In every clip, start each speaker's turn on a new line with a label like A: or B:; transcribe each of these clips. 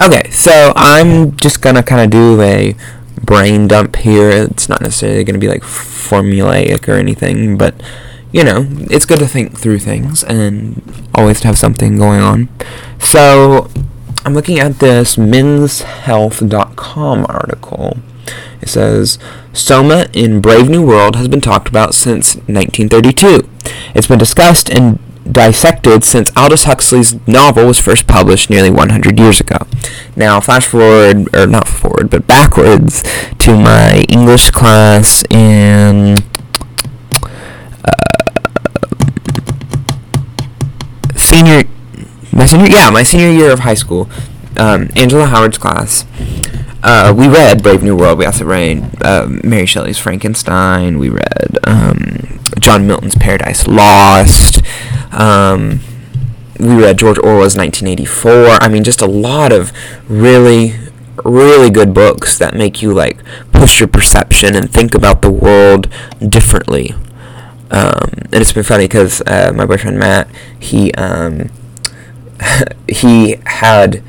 A: Okay, so I'm just gonna kind of do a brain dump here. It's not necessarily gonna be like formulaic or anything, but you know, it's good to think through things and always to have something going on. So I'm looking at this menshealth.com article. It says Soma in Brave New World has been talked about since 1932. It's been discussed and dissected since Aldous Huxley's novel was first published nearly 100 years ago. Now, flash forward, or not forward, but backwards to my English class in. Uh, senior. My senior. Yeah, my senior year of high school. Um, Angela Howard's class. Uh, we read Brave New World. We also read uh, Mary Shelley's Frankenstein. We read um, John Milton's Paradise Lost. Um, we read George Orwell's 1984. I mean, just a lot of really, really good books that make you like push your perception and think about the world differently. Um, and it's been funny because uh, my boyfriend Matt, he um, he had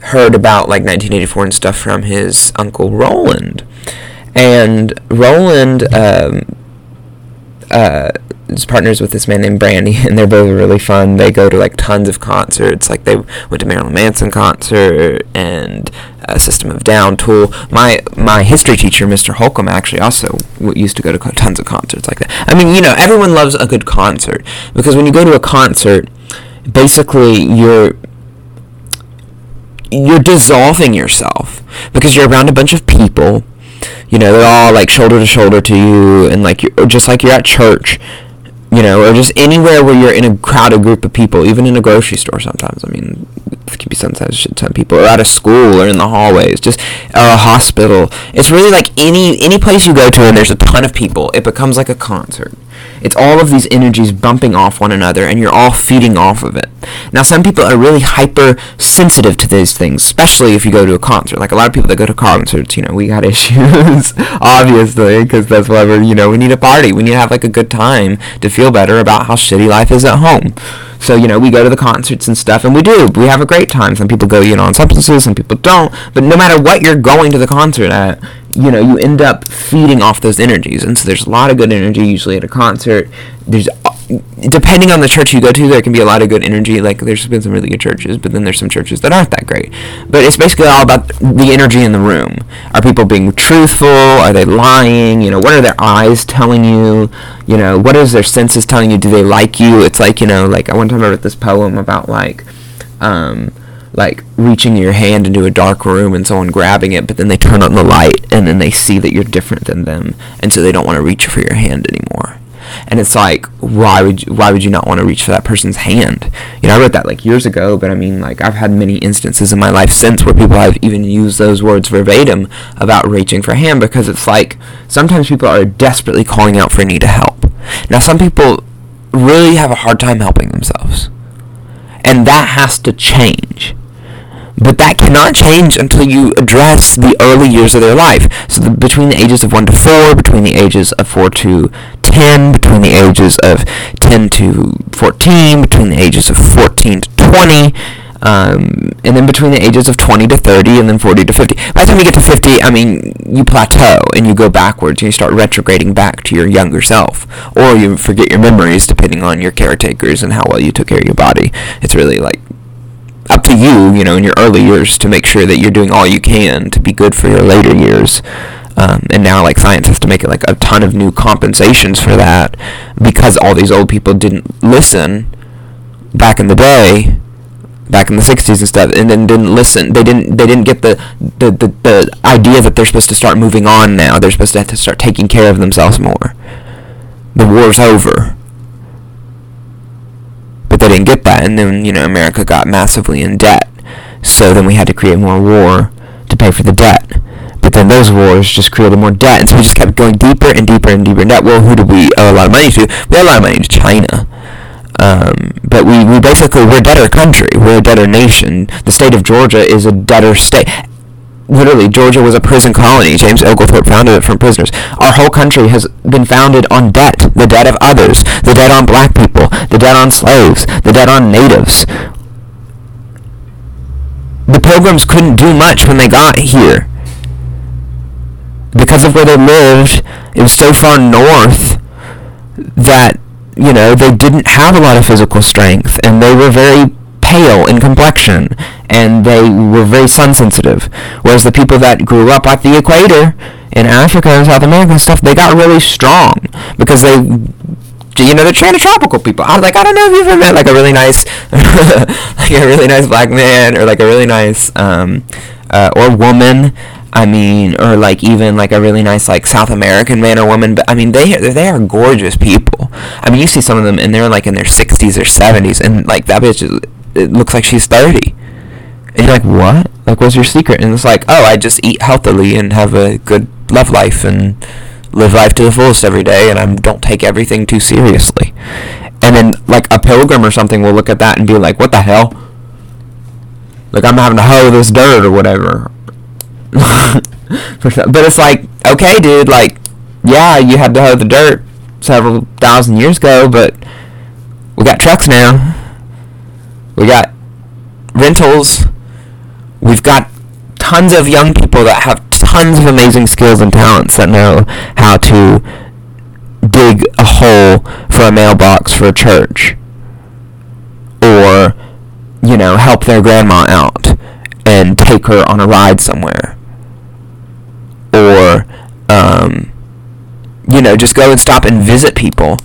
A: heard about like 1984 and stuff from his uncle Roland, and Roland um, uh, is partners with this man named Brandy, and they're both really fun. They go to like tons of concerts. Like they went to Marilyn Manson concert and a System of Down, Tool. My my history teacher, Mr. Holcomb, actually also used to go to tons of concerts like that. I mean, you know, everyone loves a good concert because when you go to a concert, basically you're you're dissolving yourself because you're around a bunch of people. You know, they're all like shoulder to shoulder to you, and like you're just like you're at church. You know, or just anywhere where you're in a crowded group of people, even in a grocery store. Sometimes, I mean, it can be sometimes shit ton of people, or at a school, or in the hallways, just or a hospital. It's really like any any place you go to, and there's a ton of people. It becomes like a concert. It's all of these energies bumping off one another, and you're all feeding off of it. Now, some people are really hypersensitive to these things, especially if you go to a concert. Like a lot of people that go to concerts, you know, we got issues, obviously, because that's why we're, you know, we need a party. We need to have like a good time to feel better about how shitty life is at home. So, you know, we go to the concerts and stuff, and we do. We have a great time. Some people go, you know, on substances, some people don't. But no matter what you're going to the concert at, you know, you end up feeding off those energies. And so there's a lot of good energy usually at a concert. There's, depending on the church you go to, there can be a lot of good energy. Like, there's been some really good churches, but then there's some churches that aren't that great. But it's basically all about the energy in the room. Are people being truthful? Are they lying? You know, what are their eyes telling you? You know, what is their senses telling you? Do they like you? It's like, you know, like, I one time I wrote this poem about, like, um, like reaching your hand into a dark room and someone grabbing it, but then they turn on the light and then they see that you're different than them, and so they don't want to reach for your hand anymore. And it's like, why would you, why would you not want to reach for that person's hand? You know, I wrote that like years ago, but I mean, like I've had many instances in my life since where people have even used those words verbatim about reaching for a hand because it's like sometimes people are desperately calling out for need to help. Now, some people really have a hard time helping themselves, and that has to change but that cannot change until you address the early years of their life. So the, between the ages of 1 to 4, between the ages of 4 to 10, between the ages of 10 to 14, between the ages of 14 to 20, um, and then between the ages of 20 to 30, and then 40 to 50. By the time you get to 50, I mean, you plateau and you go backwards and you start retrograding back to your younger self. Or you forget your memories depending on your caretakers and how well you took care of your body. It's really like up to you, you know, in your early years to make sure that you're doing all you can to be good for your later years. Um, and now, like, science has to make like, a ton of new compensations for that because all these old people didn't listen back in the day, back in the 60s and stuff, and then didn't listen. They didn't, they didn't get the, the, the, the idea that they're supposed to start moving on now. They're supposed to have to start taking care of themselves more. The war's over but they didn't get that, and then you know America got massively in debt. So then we had to create more war to pay for the debt. But then those wars just created more debt, and so we just kept going deeper and deeper and deeper in debt. Well, who do we owe a lot of money to? We owe a lot of money to China. Um, but we, we basically, we're a debtor country. We're a debtor nation. The state of Georgia is a debtor state literally Georgia was a prison colony. James Oglethorpe founded it from prisoners. Our whole country has been founded on debt, the debt of others, the debt on black people, the debt on slaves, the debt on natives. The pilgrims couldn't do much when they got here because of where they lived. It was so far north that you know they didn't have a lot of physical strength, and they were very pale in complexion, and they were very sun sensitive. Whereas the people that grew up at the equator in Africa and South America and stuff, they got really strong because they you know, they're trying to tropical people. I was like, I don't know if you've ever met like a really nice, like a really nice black man or like a really nice, um, uh, or woman. I mean, or like even like a really nice like South American man or woman. But I mean, they they are gorgeous people. I mean, you see some of them and they're like in their 60s or 70s, and like that bitch, is, it looks like she's 30. And you're like, what? Like, what's your secret? And it's like, oh, I just eat healthily and have a good love life and live life to the fullest every day and I don't take everything too seriously. And then like a pilgrim or something will look at that and be like, what the hell? Like I'm having to hoe this dirt or whatever. but it's like, okay, dude, like, yeah, you had to hoe the dirt several thousand years ago, but we got trucks now. We got rentals. We've got tons of young people that have tons of amazing skills and talents that know how to dig a hole for a mailbox for a church or you know help their grandma out and take her on a ride somewhere or um, you know just go and stop and visit people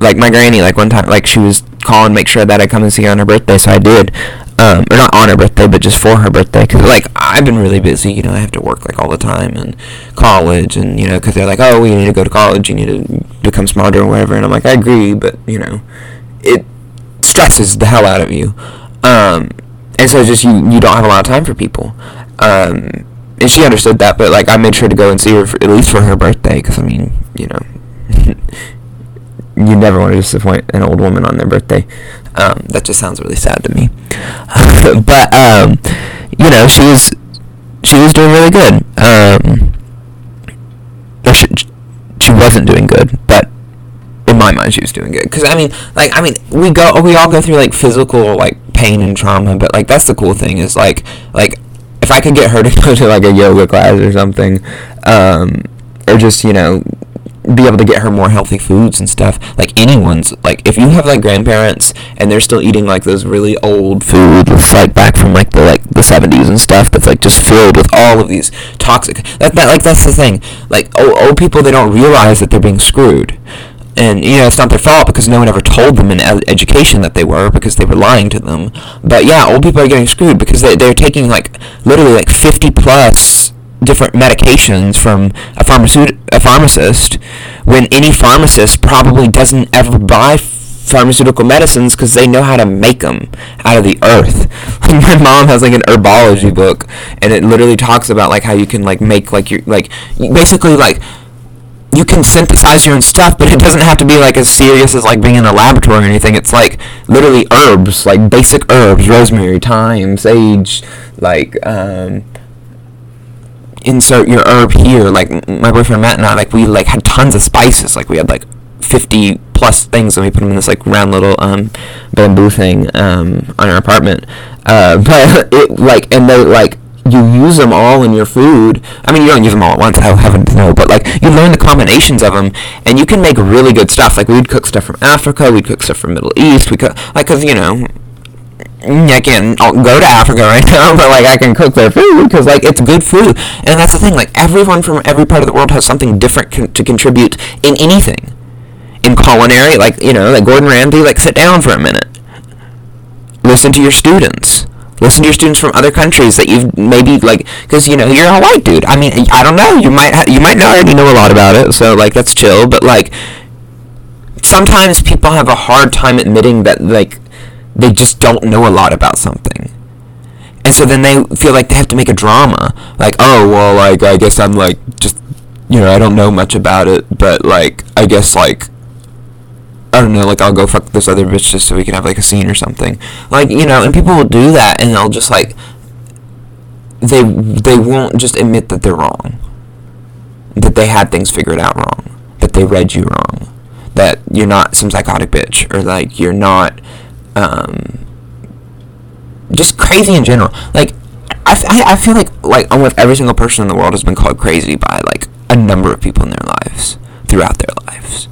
A: like my granny like one time like she was calling make sure that I come and see her on her birthday so I did um, or not on her birthday, but just for her birthday. Because like I've been really busy, you know, I have to work like all the time and college, and you know, because they're like, oh, you need to go to college, you need to become smarter or whatever, and I'm like, I agree, but you know, it stresses the hell out of you, um, and so just you you don't have a lot of time for people, um, and she understood that, but like I made sure to go and see her for, at least for her birthday, because I mean, you know. you never want to disappoint an old woman on their birthday. Um, that just sounds really sad to me. but um, you know, she was she was doing really good. Um, she, she wasn't doing good, but in my mind, she was doing good. Cause I mean, like, I mean, we go, we all go through like physical like pain and trauma, but like that's the cool thing is like, like if I could get her to go to like a yoga class or something, um, or just you know be able to get her more healthy foods and stuff. Like anyone's like if you have like grandparents and they're still eating like those really old food that's like back from like the like the 70s and stuff that's like just filled with all of these toxic that, that like that's the thing. Like old, old people they don't realize that they're being screwed. And you know it's not their fault because no one ever told them in education that they were because they were lying to them. But yeah, old people are getting screwed because they they're taking like literally like 50 plus different medications from a, pharmaceut- a pharmacist when any pharmacist probably doesn't ever buy pharmaceutical medicines because they know how to make them out of the earth. my mom has like an herbology book, and it literally talks about like how you can like make like your like basically like you can synthesize your own stuff, but it doesn't have to be like as serious as like being in a laboratory or anything. It's like literally herbs, like basic herbs, rosemary, thyme, sage, like um, insert your herb here. Like my boyfriend Matt and I, like we like had tons of spices. Like we had like 50 plus things and we put them in this like round little um, bamboo thing um, on our apartment. Uh, but it like and they like you use them all in your food. I mean, you don't use them all at once. I haven't know, but like you learn the combinations of them, and you can make really good stuff. Like we'd cook stuff from Africa, we'd cook stuff from Middle East. We cook like because you know Mm, I can't go to Africa right now, but like I can cook their food because like it's good food, and that's the thing. Like everyone from every part of the world has something different con- to contribute in anything. In culinary, like you know, like Gordon Ramsay, like sit down for a minute, listen to your students, listen to your students from other countries that you've maybe like because you know you're a white dude. I mean, I don't know, you might ha- you might already know a lot about it, so like that's chill. But like sometimes people have a hard time admitting that like they just don't know a lot about something. And so then they feel like they have to make a drama. Like, oh, well, like, I guess I'm, like, just, you know, I don't know much about it, but, like, I guess, like, I don't know, like, I'll go fuck this other bitch just so we can have, like, a scene or something. Like, you know, and people will do that, and they'll just, like, they, they won't just admit that they're wrong. That they had things figured out wrong. That they read you wrong. That you're not some psychotic bitch. Or, like, you're not um, just crazy in general. Like, I, I, feel like like almost every single person in the world has been called crazy by like a number of people in their lives throughout their lives.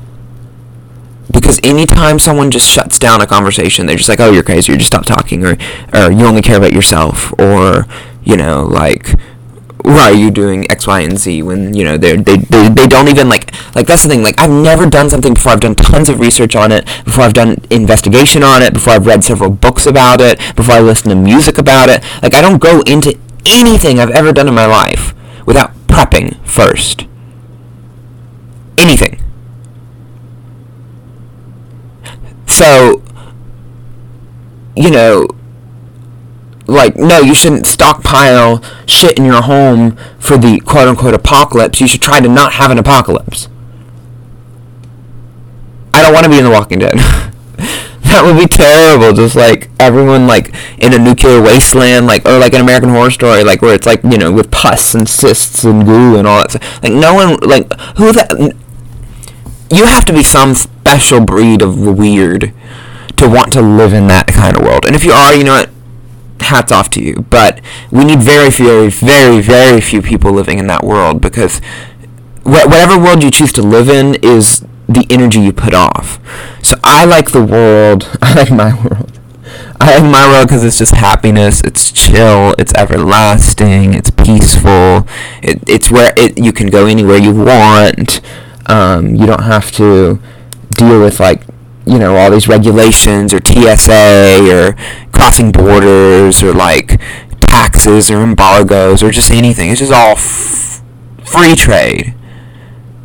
A: Because anytime someone just shuts down a conversation, they're just like, "Oh, you're crazy," You just stop talking, or or you only care about yourself, or you know, like why are you doing X, Y, and Z when you know they they they don't even like like that's the thing. Like I've never done something before. I've done tons of research on it. Before I've done investigation on it. Before I've read several books about it. Before I listen to music about it. Like I don't go into anything I've ever done in my life without prepping first. Anything. So, you know, like no you shouldn't stockpile shit in your home for the quote unquote apocalypse you should try to not have an apocalypse i don't want to be in the walking dead. That would be terrible just like everyone like in a nuclear wasteland like or like an american horror story like where it's like you know with pus and cysts and goo and all that stuff. Like no one like who that you have to be some special breed of weird to want to live in that kind of world. And if you are you know what? Hats off to you. But we need very, very, very, very few people living in that world because wh- whatever world you choose to live in is the energy you put off. So I like the world. I like my world. I like my world because it's just happiness. It's chill. It's everlasting. It's peaceful. It, it's where it, you can go anywhere you want. Um, you don't have to deal with like you know all these regulations or TSA or crossing borders or like taxes or embargoes or just anything. It's just all f- free trade.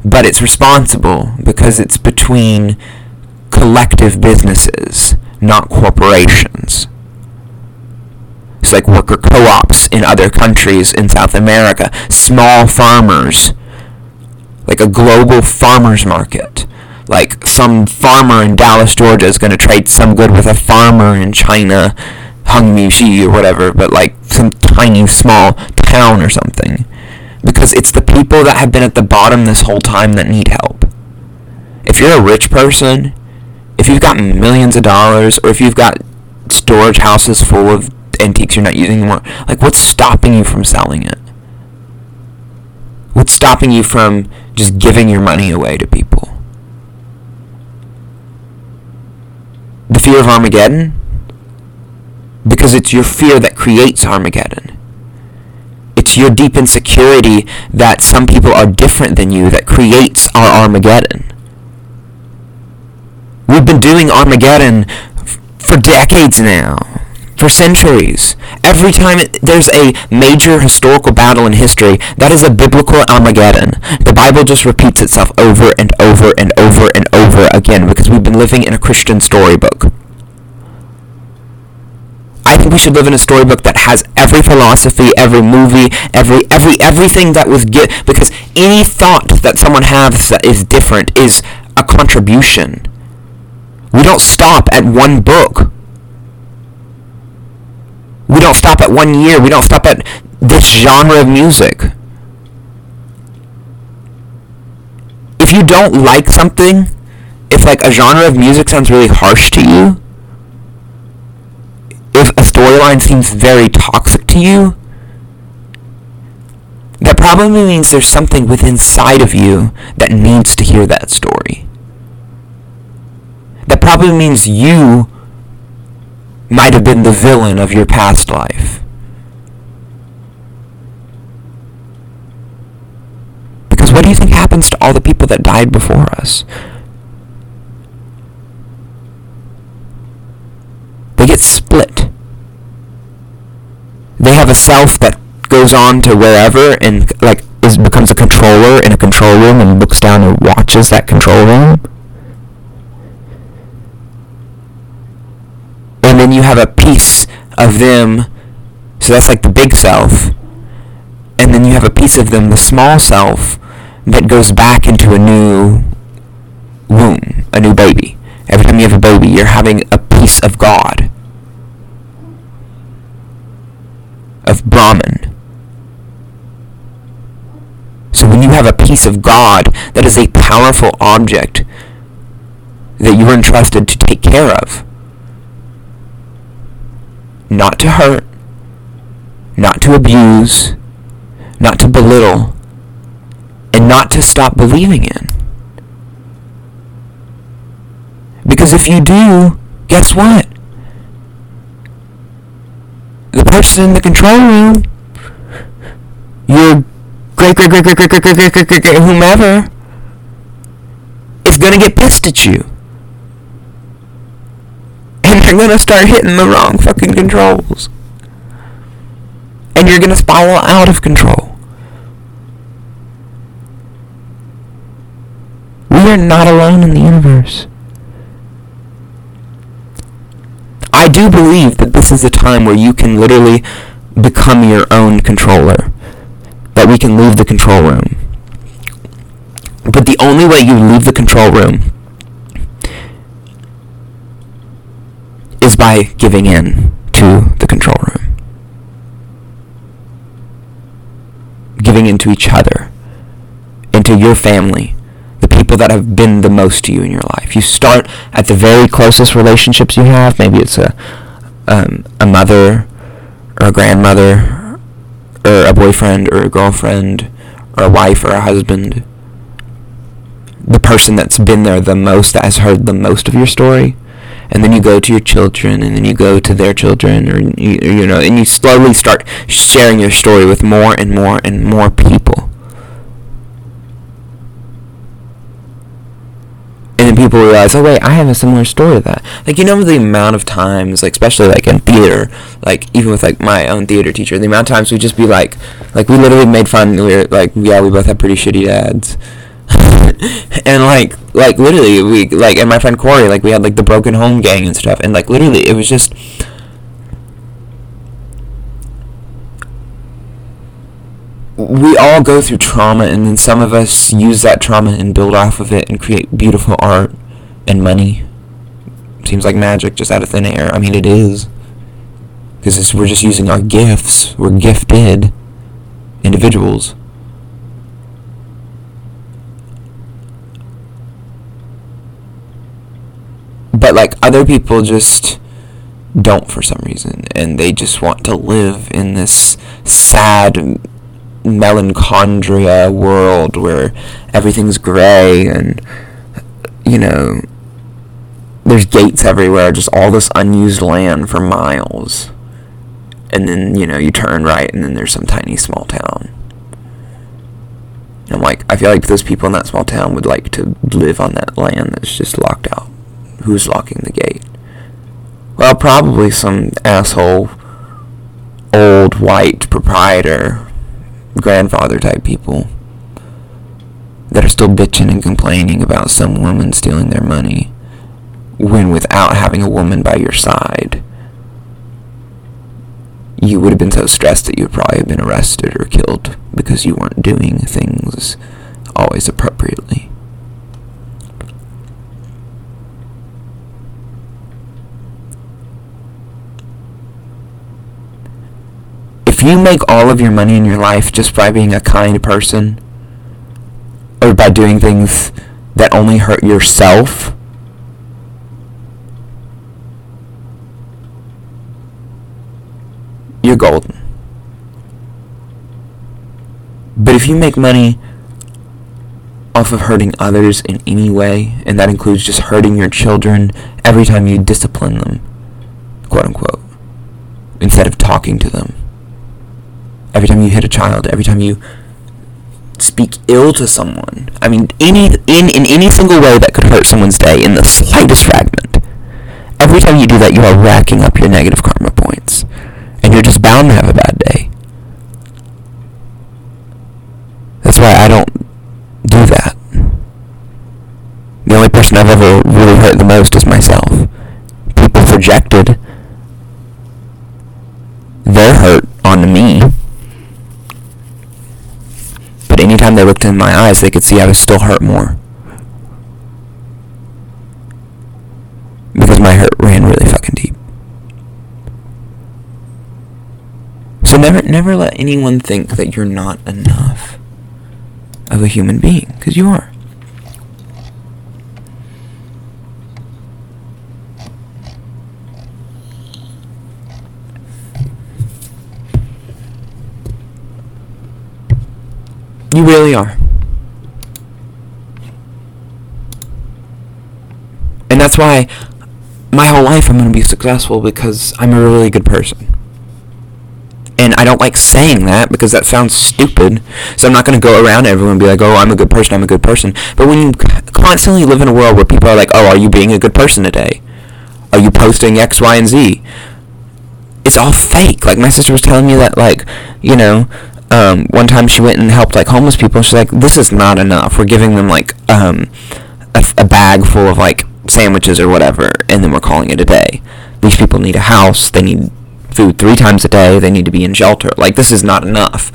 A: But it's responsible because it's between collective businesses, not corporations. It's like worker co-ops in other countries in South America, small farmers, like a global farmers market like some farmer in Dallas, Georgia is going to trade some good with a farmer in China, Hongmishi or whatever, but like some tiny small town or something. Because it's the people that have been at the bottom this whole time that need help. If you're a rich person, if you've got millions of dollars, or if you've got storage houses full of antiques you're not using anymore, like what's stopping you from selling it? What's stopping you from just giving your money away to people? the fear of Armageddon? Because it's your fear that creates Armageddon. It's your deep insecurity that some people are different than you that creates our Armageddon. We've been doing Armageddon f- for decades now for centuries. Every time it, there's a major historical battle in history, that is a biblical Armageddon. The Bible just repeats itself over and over and over and over again because we've been living in a Christian storybook. Think we should live in a storybook that has every philosophy, every movie, every every everything that was get because any thought that someone has that is different is a contribution. We don't stop at one book. We don't stop at one year. We don't stop at this genre of music. If you don't like something, if like a genre of music sounds really harsh to you, storyline seems very toxic to you, that probably means there's something within inside of you that needs to hear that story. That probably means you might have been the villain of your past life. Because what do you think happens to all the people that died before us? They get split. They have a self that goes on to wherever and like is becomes a controller in a control room and looks down and watches that control room. and then you have a piece of them so that's like the big self. And then you have a piece of them the small self that goes back into a new womb a new baby. Every time you have a baby you're having a piece of god of brahman so when you have a piece of god that is a powerful object that you are entrusted to take care of not to hurt, not to abuse, not to belittle, and not to stop believing in. Because if you do, guess what? Person in the control room, your great great great great great great great great great great great whomever, is gonna get pissed at you. And they're gonna start hitting the wrong fucking controls. And you're gonna spiral out of control. We are not alone in the universe. I do believe that this is a time where you can literally become your own controller. That we can leave the control room. But the only way you leave the control room is by giving in to the control room. Giving in to each other, into your family, people that have been the most to you in your life. You start at the very closest relationships you have. Maybe it's a um, a mother or a grandmother or a boyfriend or a girlfriend or a wife or a husband. The person that's been there the most, that has heard the most of your story, and then you go to your children, and then you go to their children, or you, you know, and you slowly start sharing your story with more and more and more people. and then people realize, oh wait, I have a similar story to that. Like you know the amount of times, like especially like in theater, like even with like my own theater teacher, the amount of times we just be like, like we literally made fun. We were like, yeah, we both have pretty shitty dads, and like like literally we like and my friend Corey, like we had like the broken home gang and stuff, and like literally it was just. We all go through trauma and then some of us use that trauma and build off of it and create beautiful art and money. Seems like magic just out of thin air. I mean it is. Because we're just using our gifts. We're gifted individuals. But like other people just don't for some reason and they just want to live in this sad melancholia world where everything's gray and you know there's gates everywhere just all this unused land for miles. And then you know you turn right and then there's some tiny small town. And I'm like I feel like those people in that small town would like to live on that land that's just locked out. Who's locking the gate? Well probably some asshole old white proprietor grandfather type people that are still bitching and complaining about some woman stealing their money when without having a woman by your side you would have been so stressed that you would probably have been arrested or killed because you weren't doing things always appropriately. If you make all of your money in your life just by being a kind person or by doing things that only hurt yourself, you're golden. But if you make money off of hurting others in any way, and that includes just hurting your children every time you discipline them, quote unquote, instead of talking to them, every time you hit a child, every time you speak ill to someone. I mean, any in in any single way that could hurt someone's day in the slightest fragment. Every time you do that, you are racking up your negative karma points, and you're just bound to have a bad day. That's why I don't do that. The only person I've ever really hurt the most is myself. People projected their hurt onto me anytime they looked in my eyes, they could see I was still hurt more. Because my hurt ran really fucking deep. So never never let anyone think that you're not enough of a human being, because you are. You really are. And that's why my whole life I'm going to be successful because I'm a really good person. And I don't like saying that because that sounds stupid. So I'm not going to go around everyone and be like, oh, I'm a good person, I'm a good person. But when you constantly live in a world where people are like, oh, are you being a good person today? Are you posting X, Y, and Z? It's all fake. Like my sister was telling me that, like, you know, um, one time she went and helped like homeless people. She's like, this is not enough. We're giving them like um, a, a bag full of like sandwiches or whatever, and then we're calling it a day. These people need a house. They need food three times a day. They need to be in shelter. Like this is not enough.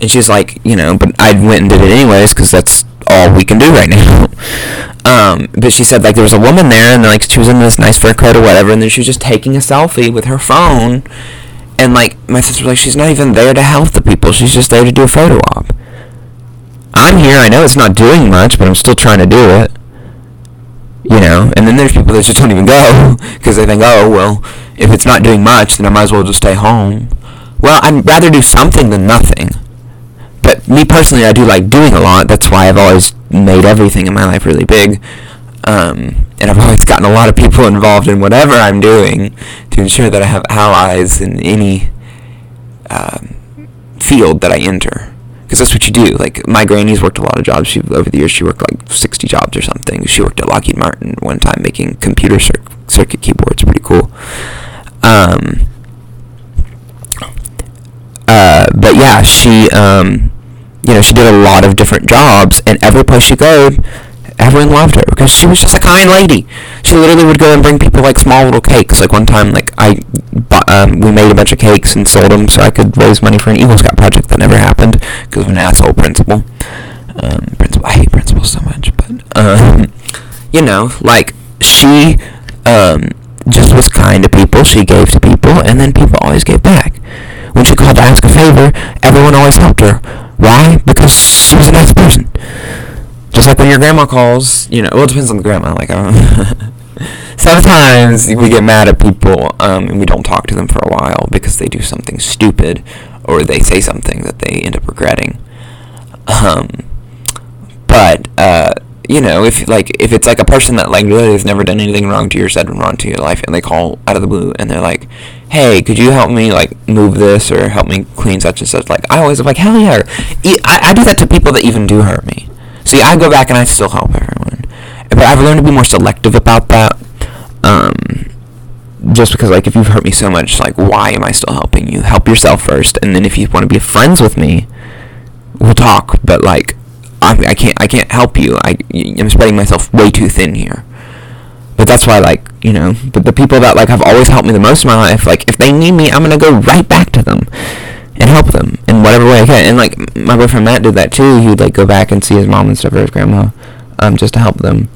A: And she's like, you know, but I went and did it anyways because that's all we can do right now. um, but she said like there was a woman there and like she was in this nice fur coat or whatever, and then she was just taking a selfie with her phone. And like my sister like, she's not even there to help the people. She's just there to do a photo op. I'm here. I know it's not doing much, but I'm still trying to do it. You know, and then there's people that just don't even go because they think, oh well, if it's not doing much, then I might as well just stay home. Well, I'd rather do something than nothing. But me personally, I do like doing a lot. That's why I've always made everything in my life really big. Um, and I've always gotten a lot of people involved in whatever I'm doing to ensure that I have allies in any um, field that I enter because that's what you do. Like my granny's worked a lot of jobs. She over the years she worked like sixty jobs or something. She worked at Lockheed Martin one time making computer cir- circuit keyboards. Pretty cool. Um, uh, but yeah, she um, you know she did a lot of different jobs, and every place she go, everyone loved her because she was just a kind lady. She literally would go and bring people like small little cakes. Like one time, like I, um, we made a bunch of cakes and sold them so I could raise money for an Eagle Scout project that never happened because of an asshole principal. Um, principal, I hate principals so much, but um, you know, like she um, just was kind to people. She gave to people, and then people always gave back. When she called to ask a favor, everyone always helped her. Why? Because she was a nice person. Just like when your grandma calls, you know, well, it depends on the grandma. Like, I don't sometimes we get mad at people um, and we don't talk to them for a while because they do something stupid or they say something that they end up regretting. Um, but uh, you know, if like if it's like a person that like really has never done anything wrong to you or said wrong to your life, and they call out of the blue and they're like, "Hey, could you help me like move this or help me clean such and such?" Like I always am like, "Hell yeah!" I, I do that to people that even do hurt me. See, I go back and I still help everyone, but I've learned to be more selective about that. Um, just because like if you've hurt me so much, like why am I still helping you? Help yourself first, and then if you want to be friends with me, we'll talk. But like, I'm, I can't I can't help you. I I'm spreading myself way too thin here. But that's why like you know, but the people that like have always helped me the most in my life, like if they need me, I'm gonna go right back to them and help them in whatever way I can. And like my boyfriend Matt did that too. He would like go back and see his mom and stuff or his grandma, um, just to help them.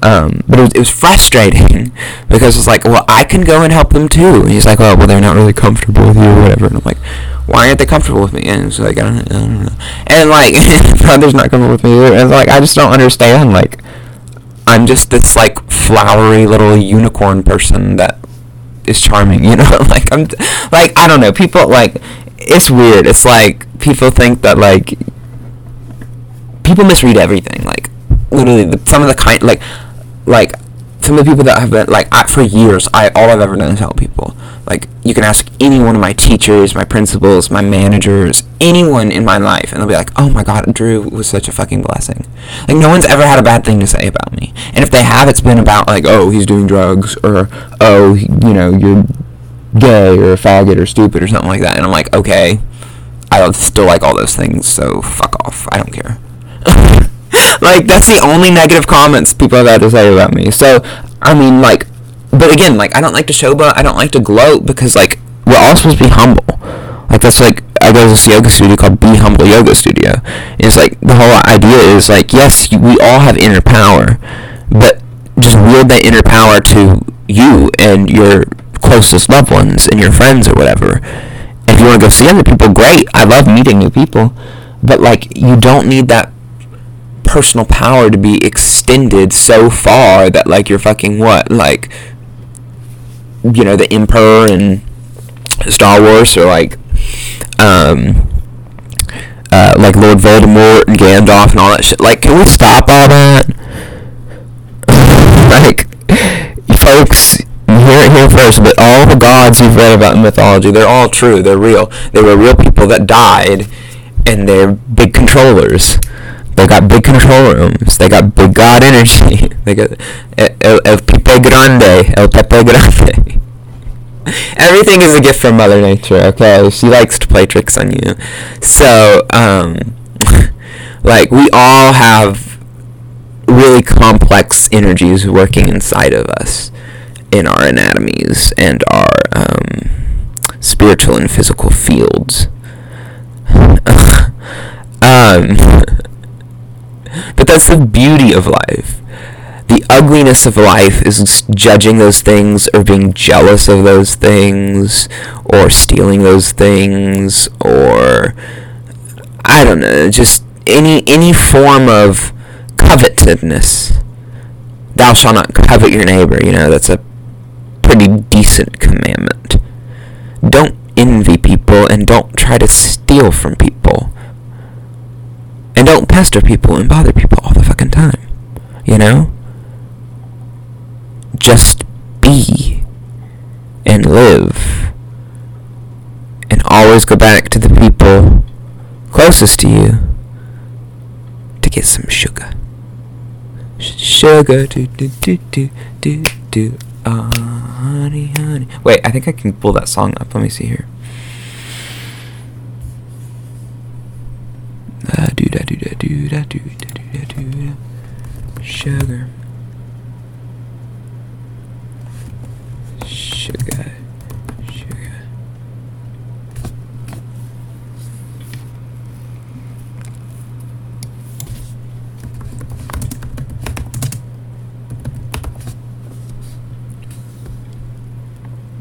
A: Um, but it was, it was frustrating because it's like, well, I can go and help them too. And he's like, oh, well, they're not really comfortable with you or whatever. And I'm like, why aren't they comfortable with me? And it's like, I don't, I don't know. And like, brother's not comfortable with me either. And it's like, I just don't understand. Like, I'm just this like flowery little unicorn person that is charming, you know? like, I'm, like, I don't know. People like, it's weird. It's like people think that like people misread everything. Like literally, the, some of the kind like like some of the people that have been like I, for years. I all I've ever done is help people. Like you can ask any one of my teachers, my principals, my managers, anyone in my life, and they'll be like, "Oh my God, Drew was such a fucking blessing." Like no one's ever had a bad thing to say about me, and if they have, it's been about like, "Oh, he's doing drugs," or "Oh, you know, you're gay or a faggot or stupid or something like that. And I'm like, okay, I still like all those things, so fuck off. I don't care. like that's the only negative comments people have had to say about me. So I mean, like, but again, like I don't like to showboat. I don't like to gloat because like we're all supposed to be humble. Like that's like I go to this yoga studio called Be Humble Yoga Studio. And it's like the whole idea is like yes, we all have inner power, but just wield that inner power to you and your closest loved ones and your friends or whatever. If you want to go see other people, great. I love meeting new people. But like you don't need that personal power to be extended so far that like you're fucking what? Like you know, the Emperor and Star Wars or like um uh, like Lord Voldemort and Gandalf and all that shit. Like, can we stop all that? like, folks, here first, but all the gods you've read about in mythology, they're all true. They're real. They were real people that died, and they're big controllers. They got big control rooms. They got big god energy. They got El, El Pepe Grande. El Pepe Grande. Everything is a gift from Mother Nature, okay? She likes to play tricks on you. So, um, like, we all have really complex energies working inside of us in our anatomies and our um, spiritual and physical fields. um, but that's the beauty of life. The ugliness of life is judging those things or being jealous of those things or stealing those things or I don't know, just any any form of covetousness. Thou shalt not covet your neighbor, you know, that's a pretty decent commandment. Don't envy people and don't try to steal from people. And don't pester people and bother people all the fucking time. You know? Just be and live. And always go back to the people closest to you to get some sugar. Sugar, do do do do do do. Uh, honey, honey. Wait, I think I can pull that song up. Let me see here. Do do do do do do. Sugar. Sugar.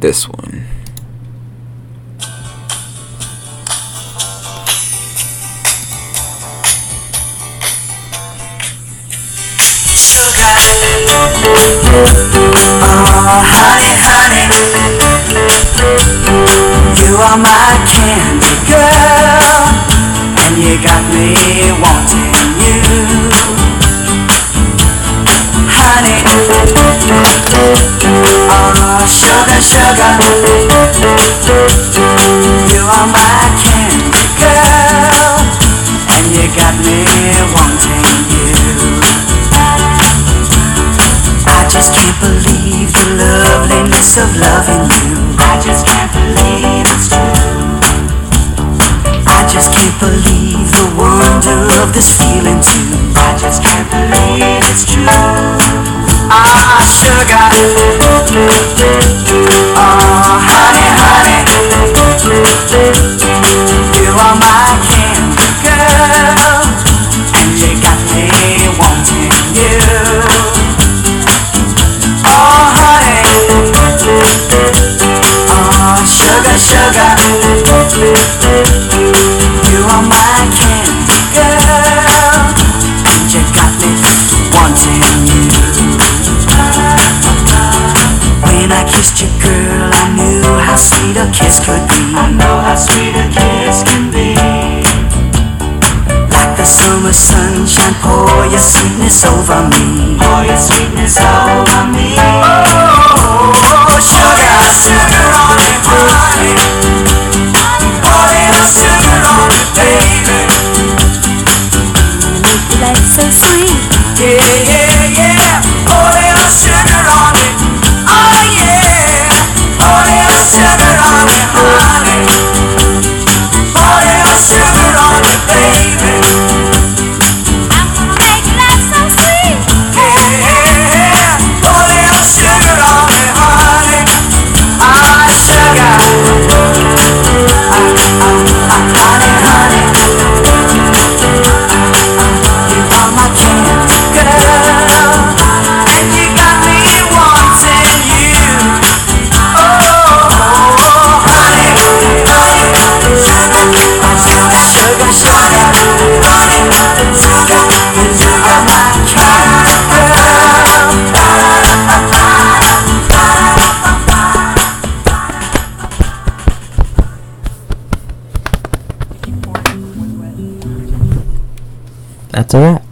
A: This one.
B: Oh, honey, honey. You are my candy girl. And you got me wanting you. Honey. Oh, sugar, sugar. You are my candy girl. And you got me wanting you. I just can't believe the loveliness of loving you. I just can't believe it's true. I just can't believe the wonder of this feeling too. I just can't believe it's true. Ah, sugar.
A: That's a wrap.